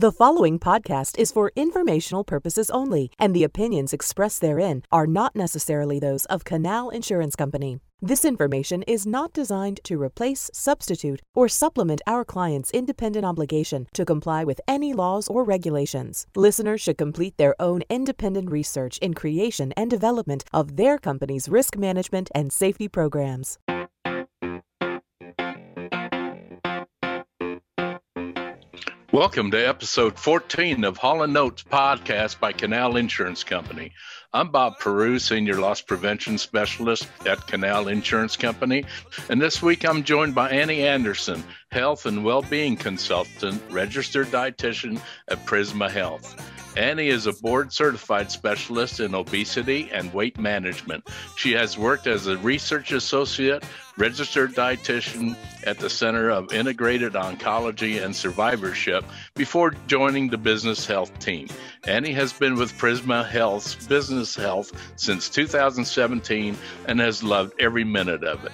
The following podcast is for informational purposes only, and the opinions expressed therein are not necessarily those of Canal Insurance Company. This information is not designed to replace, substitute, or supplement our client's independent obligation to comply with any laws or regulations. Listeners should complete their own independent research in creation and development of their company's risk management and safety programs. Welcome to episode 14 of Haulin' Notes podcast by Canal Insurance Company. I'm Bob Peru, Senior Loss Prevention Specialist at Canal Insurance Company. And this week I'm joined by Annie Anderson, Health and Wellbeing Consultant, Registered Dietitian at Prisma Health. Annie is a board certified specialist in obesity and weight management. She has worked as a research associate, registered dietitian at the Center of Integrated Oncology and Survivorship before joining the business health team. Annie has been with Prisma Health's business health since 2017 and has loved every minute of it.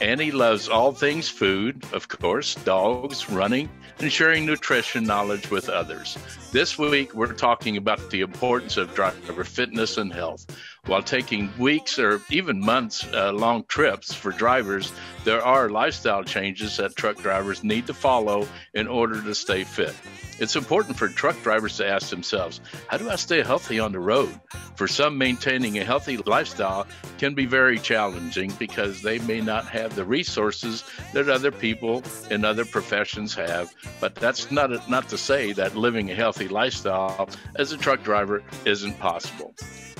Annie loves all things food, of course, dogs, running, and sharing nutrition knowledge with others. This week, we're talking about the importance of driver fitness and health. While taking weeks or even months uh, long trips for drivers, there are lifestyle changes that truck drivers need to follow in order to stay fit. It's important for truck drivers to ask themselves, how do I stay healthy on the road? For some, maintaining a healthy lifestyle can be very challenging because they may not have the resources that other people in other professions have. But that's not, not to say that living a healthy lifestyle as a truck driver isn't possible.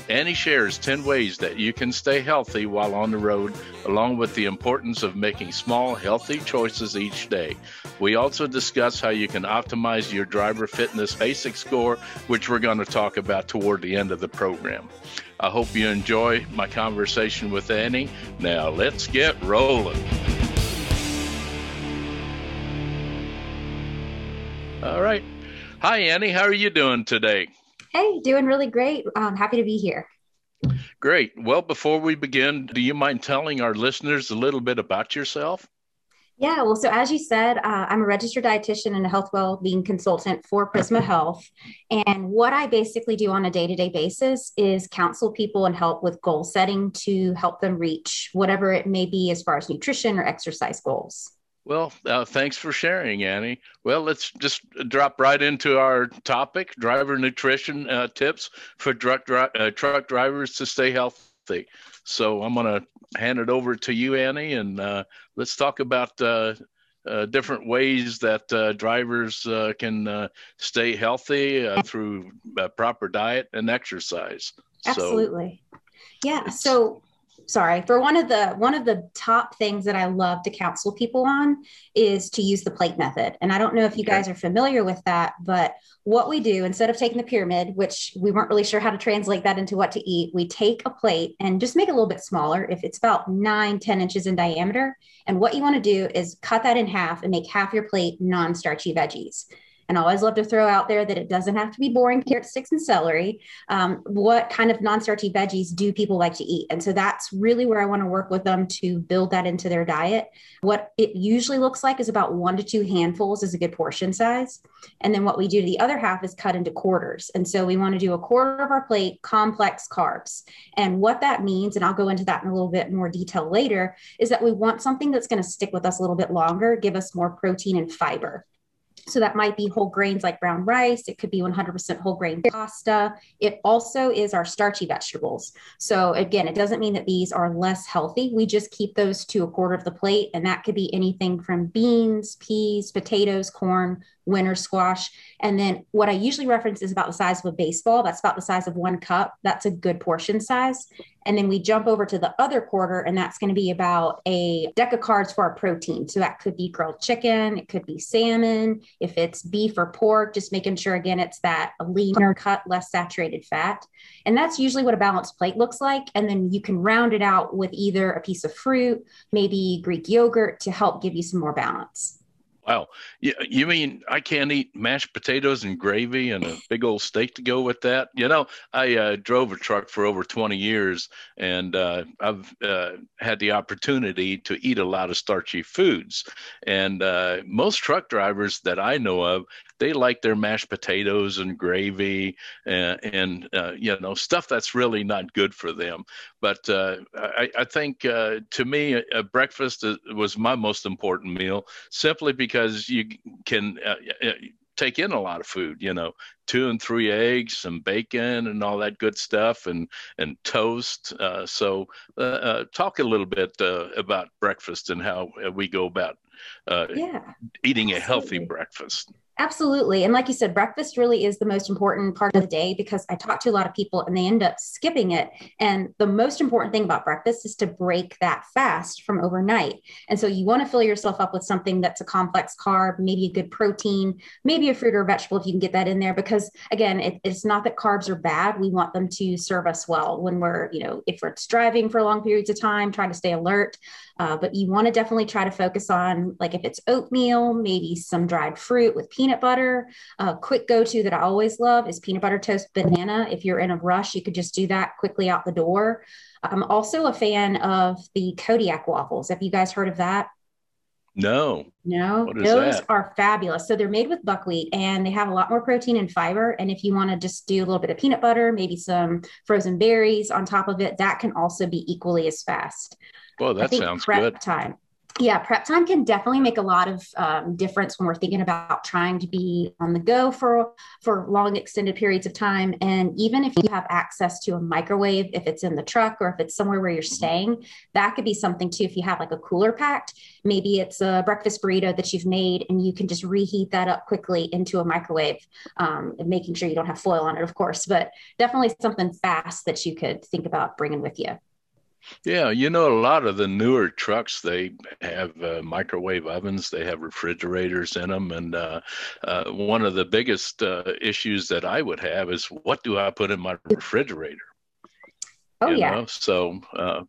Annie shares 10 ways that you can stay healthy while on the road, along with the importance of making small, healthy choices each day. We also discuss how you can optimize your driver fitness basic score, which we're going to talk about toward the end of the program. I hope you enjoy my conversation with Annie. Now, let's get rolling. All right. Hi, Annie. How are you doing today? Hey, doing really great. Um, happy to be here. Great. Well, before we begin, do you mind telling our listeners a little bit about yourself? Yeah, well, so as you said, uh, I'm a registered dietitian and a health well-being consultant for Prisma Health. And what I basically do on a day-to-day basis is counsel people and help with goal setting to help them reach whatever it may be as far as nutrition or exercise goals. Well, uh, thanks for sharing, Annie. Well, let's just drop right into our topic driver nutrition uh, tips for truck, dri- uh, truck drivers to stay healthy. So I'm going to hand it over to you, Annie, and uh, let's talk about uh, uh, different ways that drivers can stay healthy through proper diet and exercise. Absolutely. So, yeah. So sorry for one of the one of the top things that i love to counsel people on is to use the plate method. And i don't know if you guys are familiar with that but what we do instead of taking the pyramid which we weren't really sure how to translate that into what to eat we take a plate and just make it a little bit smaller. If it's about nine ten inches in diameter and what you want to do is cut that in half and make half your plate non-starchy veggies and always love to throw out there that it doesn't have to be boring carrot sticks and celery. Um, what kind of non-starchy veggies do people like to eat? And so that's really where I want to work with them to build that into their diet. What it usually looks like is about one to two handfuls is a good portion size. And then what we do to the other half is cut into quarters. And so we want to do a quarter of our plate complex carbs. And what that means, and I'll go into that in a little bit more detail later, is that we want something that's going to stick with us a little bit longer, give us more protein and fiber. So that might be whole grains like brown rice. It could be 100% whole grain pasta. It also is our starchy vegetables. So again, it doesn't mean that these are less healthy. We just keep those to a quarter of the plate. And that could be anything from beans, peas, potatoes, corn, winter squash. And then what I usually reference is about the size of a baseball. That's about the size of one cup. That's a good portion size. And then we jump over to the other quarter, and that's going to be about a deck of cards for our protein. So that could be grilled chicken, it could be salmon. If it's beef or pork, just making sure again it's that leaner cut, less saturated fat. And that's usually what a balanced plate looks like. And then you can round it out with either a piece of fruit, maybe Greek yogurt to help give you some more balance. Wow. You, you mean I can't eat mashed potatoes and gravy and a big old steak to go with that? You know, I uh, drove a truck for over 20 years and uh, I've uh, had the opportunity to eat a lot of starchy foods. And uh, most truck drivers that I know of they like their mashed potatoes and gravy and, and uh, you know stuff that's really not good for them. But uh, I, I, think uh, to me, a breakfast was my most important meal, simply because you can uh, take in a lot of food, you know, two and three eggs, some bacon, and all that good stuff, and and toast. Uh, so, uh, uh, talk a little bit uh, about breakfast and how we go about uh, yeah, eating absolutely. a healthy breakfast. Absolutely. And like you said, breakfast really is the most important part of the day because I talk to a lot of people and they end up skipping it. And the most important thing about breakfast is to break that fast from overnight. And so you want to fill yourself up with something that's a complex carb, maybe a good protein, maybe a fruit or a vegetable if you can get that in there. Because again, it, it's not that carbs are bad. We want them to serve us well when we're, you know, if we're driving for long periods of time, trying to stay alert. Uh, but you want to definitely try to focus on, like, if it's oatmeal, maybe some dried fruit with peanut butter. A quick go to that I always love is peanut butter toast banana. If you're in a rush, you could just do that quickly out the door. I'm also a fan of the Kodiak waffles. Have you guys heard of that? No. No, those that? are fabulous. So they're made with buckwheat and they have a lot more protein and fiber. And if you want to just do a little bit of peanut butter, maybe some frozen berries on top of it, that can also be equally as fast. Well, that sounds good. Time. Yeah, prep time can definitely make a lot of um, difference when we're thinking about trying to be on the go for for long extended periods of time. And even if you have access to a microwave, if it's in the truck or if it's somewhere where you're staying, that could be something too. If you have like a cooler packed, maybe it's a breakfast burrito that you've made, and you can just reheat that up quickly into a microwave, um, making sure you don't have foil on it, of course. But definitely something fast that you could think about bringing with you. Yeah, you know, a lot of the newer trucks they have uh, microwave ovens, they have refrigerators in them, and uh, uh, one of the biggest uh, issues that I would have is what do I put in my refrigerator? Oh you yeah. Know? So uh,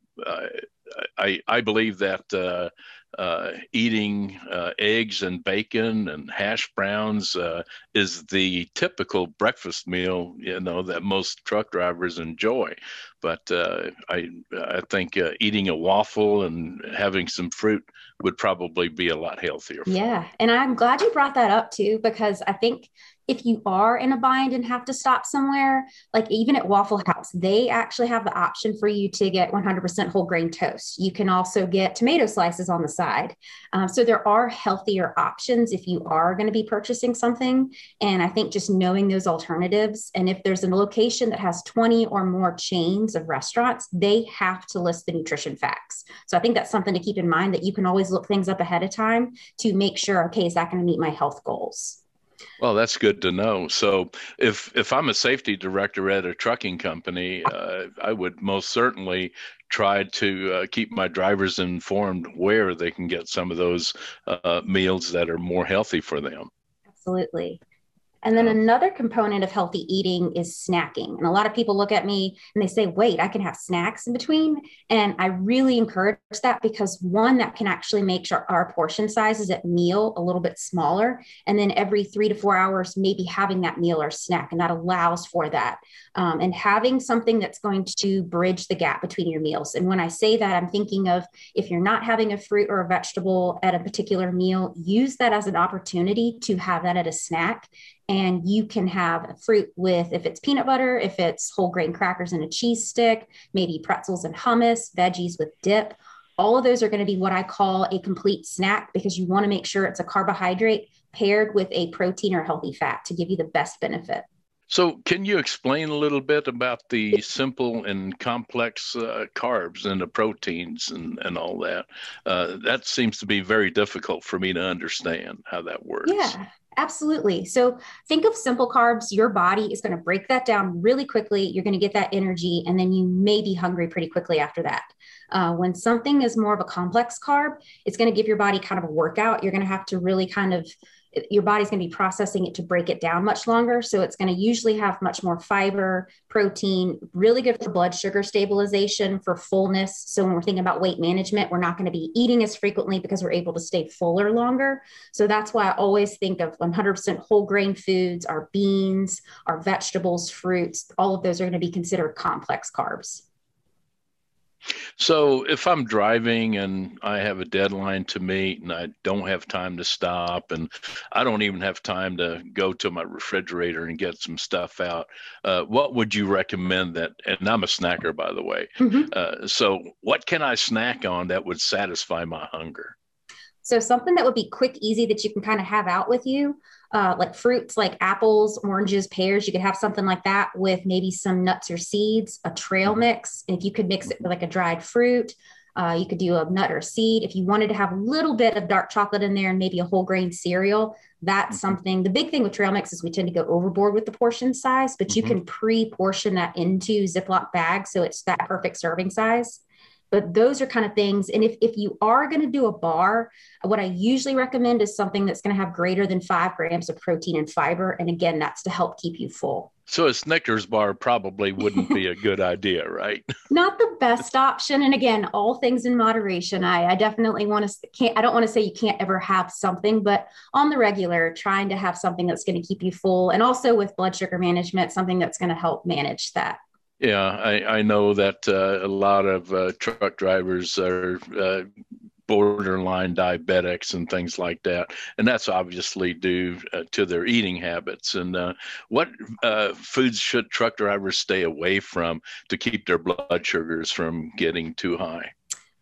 I I believe that uh, uh, eating uh, eggs and bacon and hash browns uh, is the typical breakfast meal, you know, that most truck drivers enjoy. But uh, I, I think uh, eating a waffle and having some fruit would probably be a lot healthier. Yeah, and I'm glad you brought that up too, because I think if you are in a bind and have to stop somewhere, like even at Waffle House, they actually have the option for you to get 100% whole grain toast. You can also get tomato slices on the side. Um, so there are healthier options if you are going to be purchasing something. And I think just knowing those alternatives, and if there's a location that has 20 or more chains of restaurants, they have to list the nutrition facts. So I think that's something to keep in mind that you can always look things up ahead of time to make sure, okay, is that going to meet my health goals? Well, that's good to know. So, if if I'm a safety director at a trucking company, uh, I would most certainly try to uh, keep my drivers informed where they can get some of those uh, meals that are more healthy for them. Absolutely. And then another component of healthy eating is snacking. And a lot of people look at me and they say, wait, I can have snacks in between. And I really encourage that because one, that can actually make sure our portion sizes at meal a little bit smaller. And then every three to four hours, maybe having that meal or snack. And that allows for that. Um, and having something that's going to bridge the gap between your meals. And when I say that, I'm thinking of if you're not having a fruit or a vegetable at a particular meal, use that as an opportunity to have that at a snack and you can have fruit with if it's peanut butter if it's whole grain crackers and a cheese stick maybe pretzels and hummus veggies with dip all of those are going to be what i call a complete snack because you want to make sure it's a carbohydrate paired with a protein or healthy fat to give you the best benefit so, can you explain a little bit about the simple and complex uh, carbs and the proteins and, and all that? Uh, that seems to be very difficult for me to understand how that works. Yeah, Absolutely. So think of simple carbs. Your body is going to break that down really quickly. You're going to get that energy, and then you may be hungry pretty quickly after that. Uh, when something is more of a complex carb, it's going to give your body kind of a workout. You're going to have to really kind of your body's going to be processing it to break it down much longer. So it's going to usually have much more fiber, protein, really good for blood sugar stabilization, for fullness. So when we're thinking about weight management, we're not going to be eating as frequently because we're able to stay fuller longer. So that's why I always think of 100% whole grain foods, our beans, our vegetables, fruits, all of those are going to be considered complex carbs. So if I'm driving and I have a deadline to meet and I don't have time to stop and I don't even have time to go to my refrigerator and get some stuff out, uh, what would you recommend that? And I'm a snacker, by the way. Mm-hmm. Uh, so what can I snack on that would satisfy my hunger? So something that would be quick, easy that you can kind of have out with you uh, like fruits like apples, oranges, pears. You could have something like that with maybe some nuts or seeds, a trail mm-hmm. mix. If you could mix it with like a dried fruit, uh, you could do a nut or seed. If you wanted to have a little bit of dark chocolate in there and maybe a whole grain cereal, that's mm-hmm. something. The big thing with trail mix is we tend to go overboard with the portion size, but mm-hmm. you can pre portion that into Ziploc bags so it's that perfect serving size but those are kind of things and if, if you are going to do a bar what i usually recommend is something that's going to have greater than five grams of protein and fiber and again that's to help keep you full. So a snickers bar probably wouldn't be a good idea right? Not the best option and again all things in moderation. I, I definitely want to can't i don't want to say you can't ever have something but on the regular trying to have something that's going to keep you full and also with blood sugar management something that's going to help manage that yeah, I, I know that uh, a lot of uh, truck drivers are uh, borderline diabetics and things like that, and that's obviously due uh, to their eating habits. And uh, what uh, foods should truck drivers stay away from to keep their blood sugars from getting too high?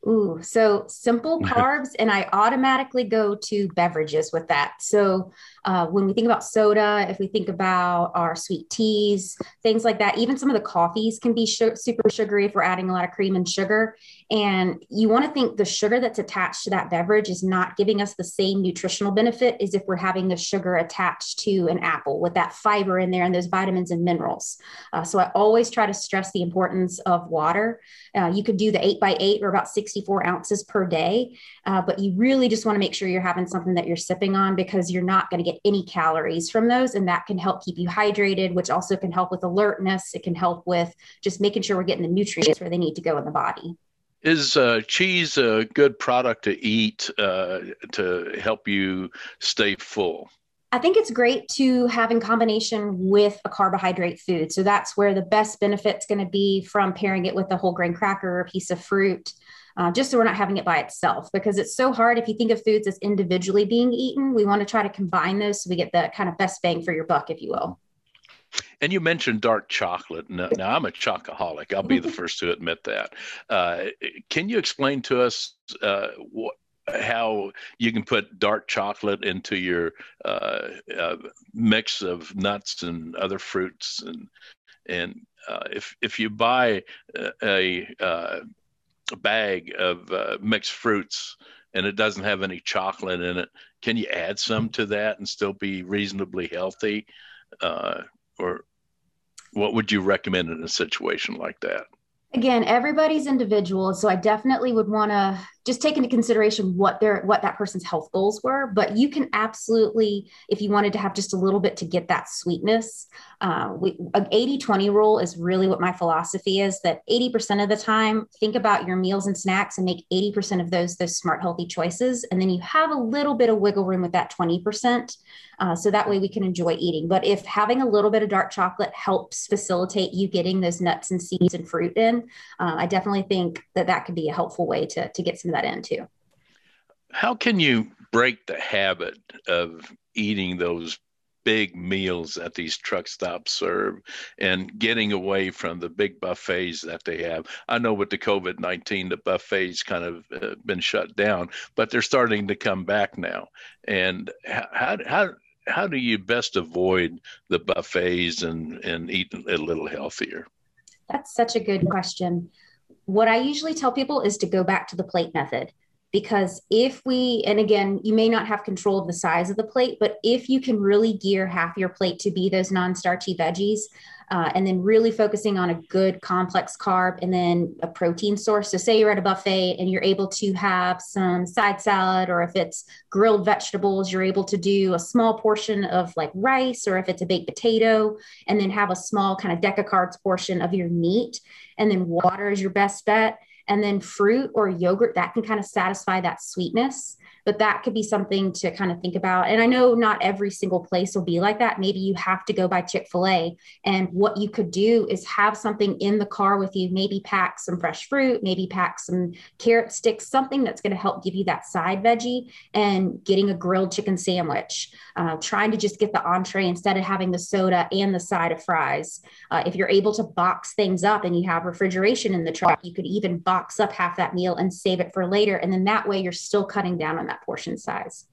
Ooh, so simple carbs, and I automatically go to beverages with that. So uh, when we think about soda, if we think about our sweet teas, things like that, even some of the coffees can be super sugary if we're adding a lot of cream and sugar. And you want to think the sugar that's attached to that beverage is not giving us the same nutritional benefit as if we're having the sugar attached to an apple with that fiber in there and those vitamins and minerals. Uh, so I always try to stress the importance of water. Uh, you could do the eight by eight or about 64 ounces per day, uh, but you really just want to make sure you're having something that you're sipping on because you're not going to get any calories from those. And that can help keep you hydrated, which also can help with alertness. It can help with just making sure we're getting the nutrients where they need to go in the body. Is uh, cheese a good product to eat uh, to help you stay full? I think it's great to have in combination with a carbohydrate food. So that's where the best benefit's going to be from pairing it with a whole grain cracker or a piece of fruit uh, just so we're not having it by itself because it's so hard if you think of foods as individually being eaten we want to try to combine those so we get the kind of best bang for your buck if you will and you mentioned dark chocolate. Now, now I'm a chocoholic. I'll be the first to admit that. Uh, can you explain to us uh, what, how you can put dark chocolate into your uh, uh, mix of nuts and other fruits and and uh, if if you buy a, a uh, bag of uh, mixed fruits and it doesn't have any chocolate in it, can you add some to that and still be reasonably healthy? Uh, or what would you recommend in a situation like that? Again, everybody's individual, so I definitely would want to just take into consideration what their what that person's health goals were but you can absolutely if you wanted to have just a little bit to get that sweetness uh, we, an 80-20 rule is really what my philosophy is that 80% of the time think about your meals and snacks and make 80% of those those smart healthy choices and then you have a little bit of wiggle room with that 20% uh, so that way we can enjoy eating. But if having a little bit of dark chocolate helps facilitate you getting those nuts and seeds and fruit in uh, i definitely think that that could be a helpful way to, to get some of that in too. How can you break the habit of eating those big meals that these truck stops serve and getting away from the big buffets that they have. I know with the COVID 19, the buffets kind of uh, been shut down, but they're starting to come back now. And how, how, how do you best avoid the buffets and, and eat a little healthier? That's such a good question what I usually tell people is to go back to the plate method because if we and again you may not have control of the size of the plate but if you can really gear half your plate to be those non-starchy veggies uh, and then really focusing on a good complex carb and then a protein source so say you're at a buffet and you're able to have some side salad or if it's grilled vegetables you're able to do a small portion of like rice or if it's a baked potato and then have a small kind of decacards portion of your meat and then water is your best bet and then fruit or yogurt that can kind of satisfy that sweetness but that could be something to kind of think about. And I know not every single place will be like that. Maybe you have to go by Chick fil A. And what you could do is have something in the car with you, maybe pack some fresh fruit, maybe pack some carrot sticks, something that's going to help give you that side veggie and getting a grilled chicken sandwich. Uh, trying to just get the entree instead of having the soda and the side of fries. Uh, if you're able to box things up and you have refrigeration in the truck, you could even box up half that meal and save it for later. And then that way you're still cutting down on that portion size.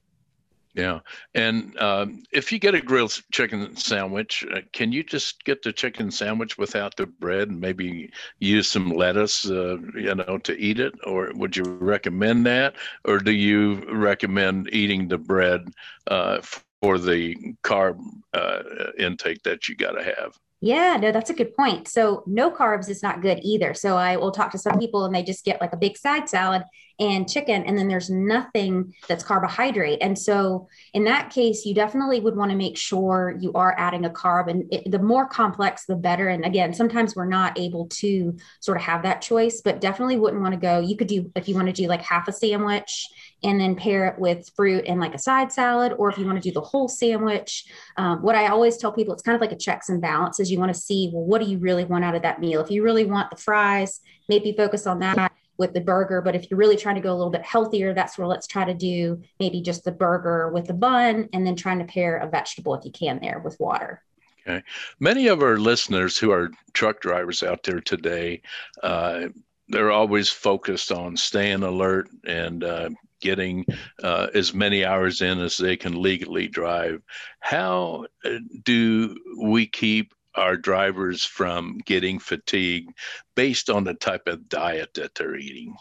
Yeah. And um, if you get a grilled chicken sandwich, uh, can you just get the chicken sandwich without the bread and maybe use some lettuce, uh, you know, to eat it? Or would you recommend that? Or do you recommend eating the bread uh, for the carb uh, intake that you got to have? Yeah, no, that's a good point. So, no carbs is not good either. So, I will talk to some people and they just get like a big side salad and chicken, and then there's nothing that's carbohydrate. And so, in that case, you definitely would want to make sure you are adding a carb. And it, the more complex, the better. And again, sometimes we're not able to sort of have that choice, but definitely wouldn't want to go. You could do, if you want to do like half a sandwich and then pair it with fruit and like a side salad, or if you want to do the whole sandwich. Um, what I always tell people, it's kind of like a checks and balances. You want to see, well, what do you really want out of that meal? If you really want the fries, maybe focus on that with the burger. But if you're really trying to go a little bit healthier, that's where let's try to do maybe just the burger with the bun and then trying to pair a vegetable if you can there with water. Okay. Many of our listeners who are truck drivers out there today, uh, they're always focused on staying alert and uh, getting uh, as many hours in as they can legally drive. How uh, do we keep our drivers from getting fatigued based on the type of diet that they're eating?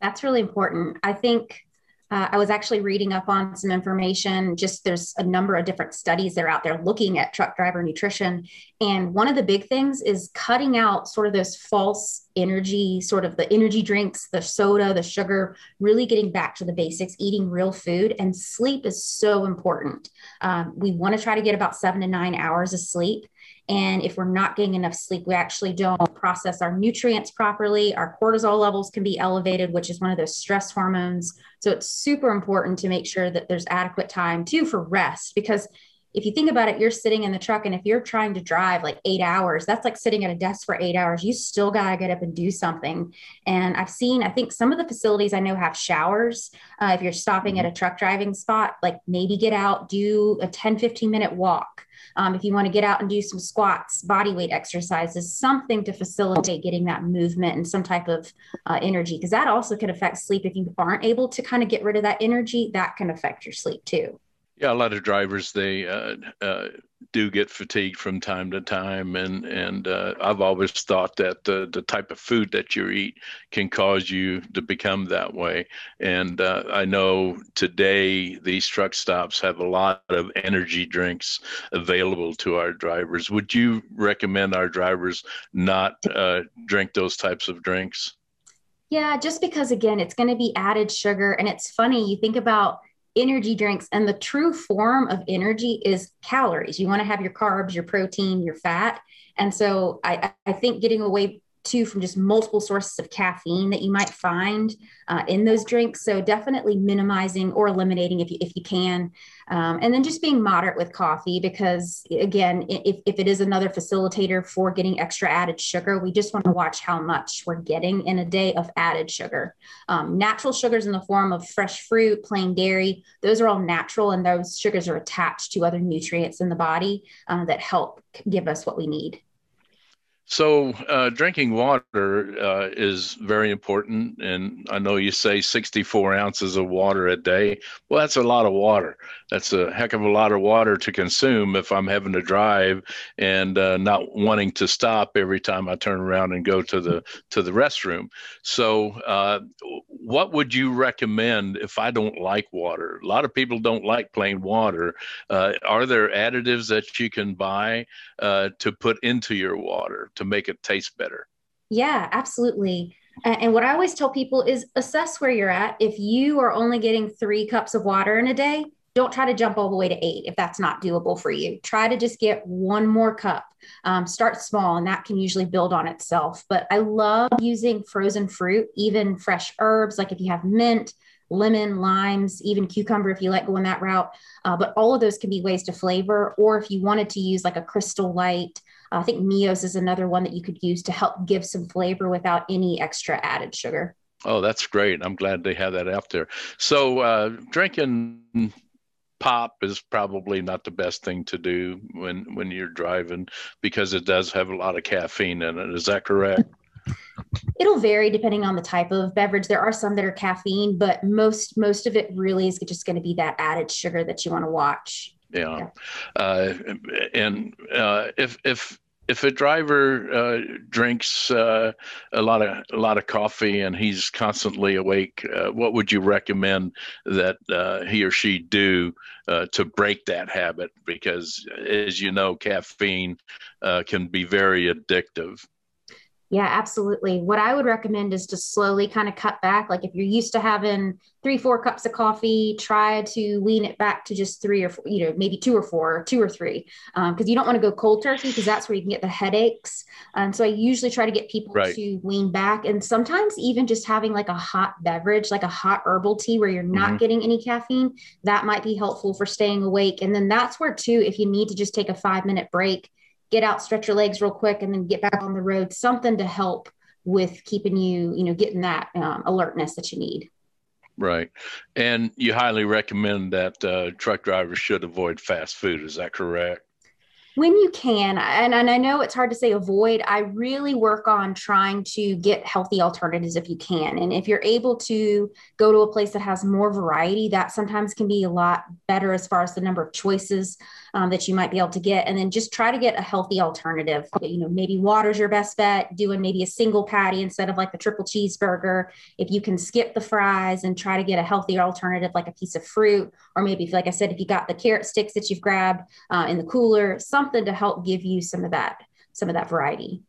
That's really important. I think uh, I was actually reading up on some information. Just there's a number of different studies that are out there looking at truck driver nutrition. And one of the big things is cutting out sort of those false energy, sort of the energy drinks, the soda, the sugar, really getting back to the basics, eating real food. And sleep is so important. Um, we want to try to get about seven to nine hours of sleep. And if we're not getting enough sleep, we actually don't process our nutrients properly. Our cortisol levels can be elevated, which is one of those stress hormones. So it's super important to make sure that there's adequate time too for rest because if you think about it, you're sitting in the truck, and if you're trying to drive like eight hours, that's like sitting at a desk for eight hours. You still got to get up and do something. And I've seen, I think some of the facilities I know have showers. Uh, if you're stopping at a truck driving spot, like maybe get out, do a 10, 15 minute walk. Um, if you want to get out and do some squats, body weight exercises, something to facilitate getting that movement and some type of uh, energy, because that also can affect sleep. If you aren't able to kind of get rid of that energy, that can affect your sleep too. Yeah, a lot of drivers they uh, uh, do get fatigued from time to time, and and uh, I've always thought that the the type of food that you eat can cause you to become that way. And uh, I know today these truck stops have a lot of energy drinks available to our drivers. Would you recommend our drivers not uh, drink those types of drinks? Yeah, just because again, it's going to be added sugar, and it's funny. You think about energy drinks and the true form of energy is calories. You want to have your carbs your protein your fat. And so i, I think getting away too from just multiple sources of caffeine that you might find uh, in those drinks. So definitely minimizing or eliminating if you, if you can. Um, and then just being moderate with coffee because again, if, if it is another facilitator for getting extra added sugar, we just want to watch how much we're getting in a day of added sugar. Um, natural sugars in the form of fresh fruit, plain dairy, those are all natural and those sugars are attached to other nutrients in the body uh, that help give us what we need. So, uh, drinking water uh, is very important. And I know you say 64 ounces of water a day. Well, that's a lot of water. That's a heck of a lot of water to consume if I'm having to drive and uh, not wanting to stop every time I turn around and go to the to the restroom. So, uh, what would you recommend if I don't like water? A lot of people don't like plain water. Uh, are there additives that you can buy uh, to put into your water? To make it taste better. Yeah, absolutely. And what I always tell people is assess where you're at. If you are only getting three cups of water in a day, don't try to jump all the way to eight if that's not doable for you. Try to just get one more cup. Um, start small, and that can usually build on itself. But I love using frozen fruit, even fresh herbs, like if you have mint, lemon, limes, even cucumber if you like going that route. Uh, but all of those can be ways to flavor. Or if you wanted to use like a crystal light, I think MiO's is another one that you could use to help give some flavor without any extra added sugar. Oh, that's great. I'm glad they have that out there. So, uh, drinking pop is probably not the best thing to do when when you're driving because it does have a lot of caffeine in it. Is that correct? It'll vary depending on the type of beverage. There are some that are caffeine, but most most of it really is just going to be that added sugar that you want to watch. Yeah. Uh, and uh, if if if a driver uh, drinks uh, a lot of a lot of coffee and he's constantly awake, uh, what would you recommend that uh, he or she do uh, to break that habit? Because, as you know, caffeine uh, can be very addictive. Yeah, absolutely. What I would recommend is to slowly kind of cut back. Like if you're used to having three, four cups of coffee, try to wean it back to just three or four, you know, maybe two or four, two or three, because um, you don't want to go cold turkey because that's where you can get the headaches. Um, so I usually try to get people right. to wean back, and sometimes even just having like a hot beverage, like a hot herbal tea, where you're not mm-hmm. getting any caffeine, that might be helpful for staying awake. And then that's where too, if you need to just take a five minute break get out, stretch your legs real quick, and then get back on the road. Something to help with keeping you, you know, getting that um, alertness that you need. Right. And you highly recommend that uh, truck drivers should avoid fast food. Is that correct? When you can and, and i know it's hard to say avoid i really work on trying to get healthy alternatives if you can. And if you're able to go to a place that has more variety that sometimes can be a lot better as far as the number of choices um, that you might be able to get. And then just try to get a healthy alternative. You know maybe water's your best bet doing maybe a single patty instead of like the triple cheeseburger. If you can skip the fries and try to get a healthier alternative like a piece of fruit or maybe like i said if you got the carrot sticks that you've grabbed uh, in the cooler something something to help give you some of that some of that variety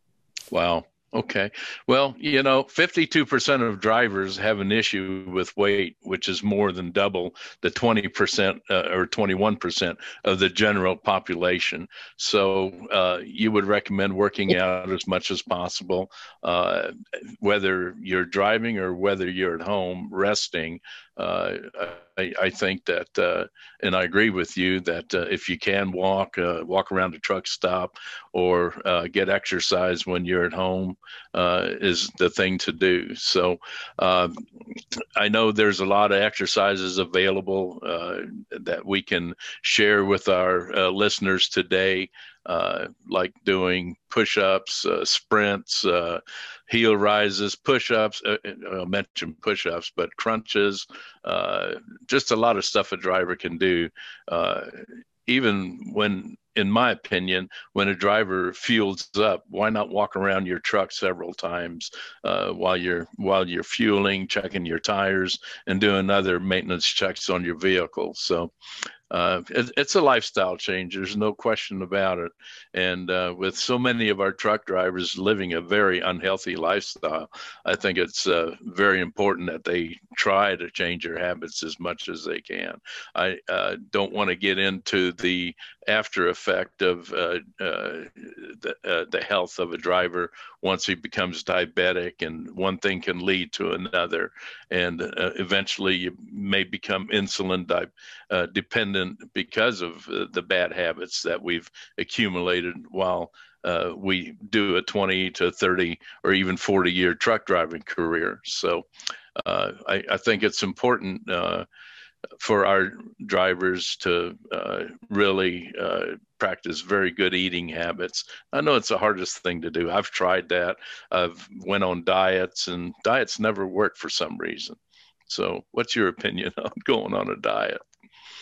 wow Okay. Well, you know, 52% of drivers have an issue with weight, which is more than double the 20% uh, or 21% of the general population. So uh, you would recommend working out as much as possible, uh, whether you're driving or whether you're at home resting. Uh, I, I, think that, uh, and I agree with you that uh, if you can walk, uh, walk around a truck stop, or uh, get exercise when you're at home, uh, is the thing to do. So um, I know there's a lot of exercises available that we can share with our listeners today uh, like doing push-ups, uh, sprints, uh, heel rises, push-ups. Uh, uh, I mentioned push-ups, but crunches. Uh, just a lot of stuff a driver can do. even when, in my opinion, when a driver fuels up, why not walk around your truck several times while you're while you're fueling, checking your tires, and doing other maintenance checks on your vehicle? So uh, it, it's a lifestyle change. There's no question about it. And uh, with so many of our truck drivers living a very unhealthy lifestyle, I think it's uh, very important that they try to change their habits as much as they can. I uh, don't want to get into the after effect of uh, the, the health of a driver once he becomes diabetic, and one thing can lead to another. And eventually, you may become insulin di- dependent because of uh, the bad habits that we've accumulated while uh, we do a 20 to 30 or even 40 year truck driving career. So uh, I, I, think it's important uh, for our drivers to uh, really uh, practice very good eating habits. I know it's the hardest thing to do. I've tried that. I've went on diets and diets never work for some reason. So what's your opinion on going on a diet?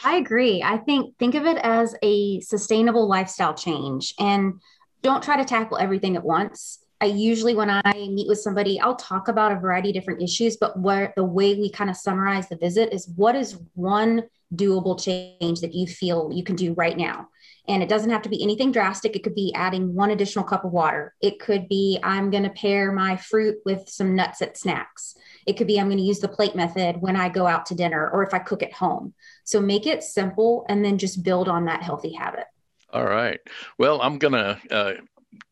I agree. I think think of it as a sustainable lifestyle change and don't try to tackle everything at once. I usually when I meet with somebody, I'll talk about a variety of different issues, but where the way we kind of summarize the visit is what is one doable change that you feel you can do right now. And it doesn't have to be anything drastic. It could be adding one additional cup of water. It could be I'm going to pair my fruit with some nuts at snacks. It could be I'm going to use the plate method when I go out to dinner or if I cook at home. So make it simple and then just build on that healthy habit. All right. Well, I'm going to uh,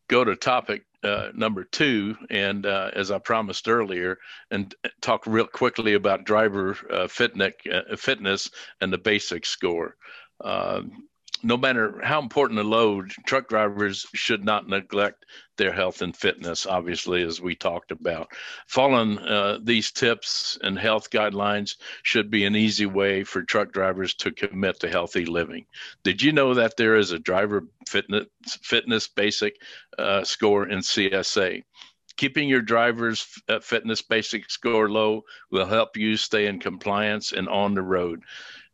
go to topic uh, number two, and uh, as I promised earlier, and talk real quickly about driver uh, fitness, uh, fitness and the basic score. No matter how important a load, truck drivers should not neglect their health and fitness, obviously, as we talked about. Following uh, these tips and health guidelines should be an easy way for truck drivers to commit to healthy living. Did you know that there is a driver fitness, fitness basic uh, score in CSA? Keeping your driver's uh, fitness basic score low will help you stay in compliance and on the road.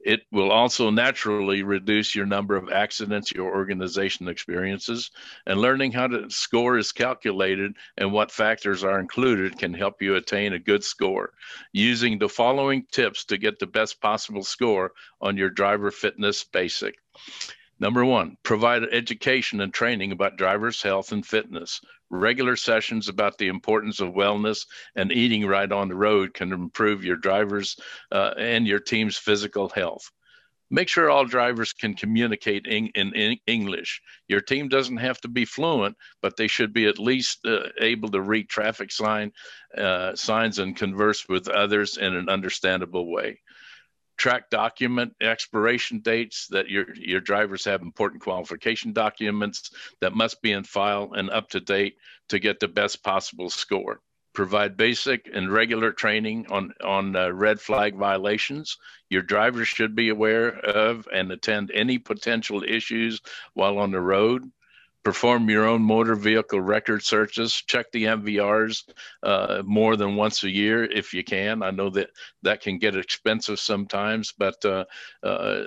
It will also naturally reduce your number of accidents your organization experiences. And learning how to score is calculated and what factors are included can help you attain a good score. Using the following tips to get the best possible score on your driver fitness basic. Number one, provide education and training about drivers' health and fitness. Regular sessions about the importance of wellness and eating right on the road can improve your drivers uh, and your team's physical health. Make sure all drivers can communicate in, in, in, English. Your team doesn't have to be fluent, but they should be at least uh, able to read traffic sign uh, signs and converse with others in an understandable way track document expiration dates that your your drivers have important qualification documents that must be in file and up to date to get the best possible score. Provide basic and regular training on on uh, red flag violations. Your drivers should be aware of and attend any potential issues while on the road perform your own motor vehicle record searches. Check the mvrs uh, more than once a year if you can. I know that that can get expensive sometimes but uh, uh,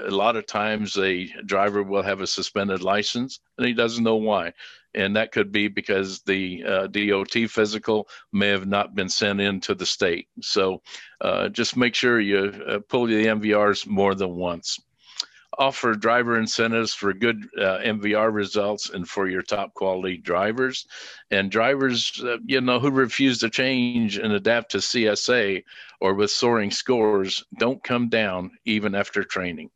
a lot of times a driver will have a suspended license and he doesn't know why. And that could be because the uh, dot physical may have not been sent in to the state. So uh, just make sure you uh, pull the mvrs more than once offer driver incentives for good uh, MVR results and for your top quality drivers. And drivers, uh, you know, who refuse to change and adapt to CSA or with soaring scores don't come down even after training.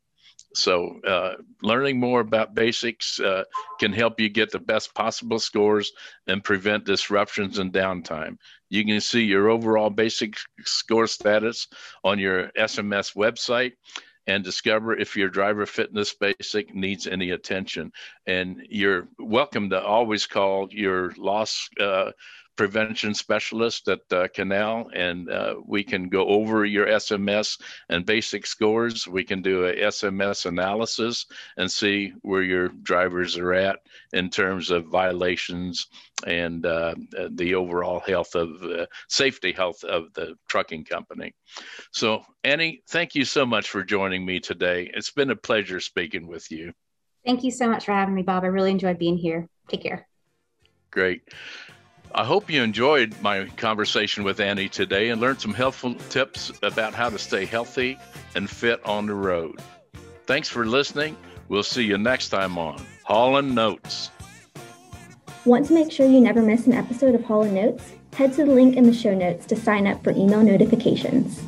So, uh, learning more about basics uh, can help you get the best possible scores and prevent disruptions and downtime. You can see your overall basic score status on your SMS website and discover if your driver fitness basic needs any attention. And you're welcome to always call your loss uh, prevention specialist at uh, Canal, and uh, we can go over your SMS and basic scores. We can do a SMS analysis and see where your drivers are at in terms of violations and uh, the overall health of uh, safety health of the trucking company. So, Annie, thank you so much for joining me today. It's been a pleasure speaking with you. Thank you so much for having me, Bob. I really enjoyed being here. Take care. Great. I hope you enjoyed my conversation with Annie today and learned some helpful tips about how to stay healthy and fit on the road. Thanks for listening. We'll see you next time on Haulin' Notes. Want to make sure you never miss an episode of Haulin' Notes? Head to the link in the show notes to sign up for email notifications.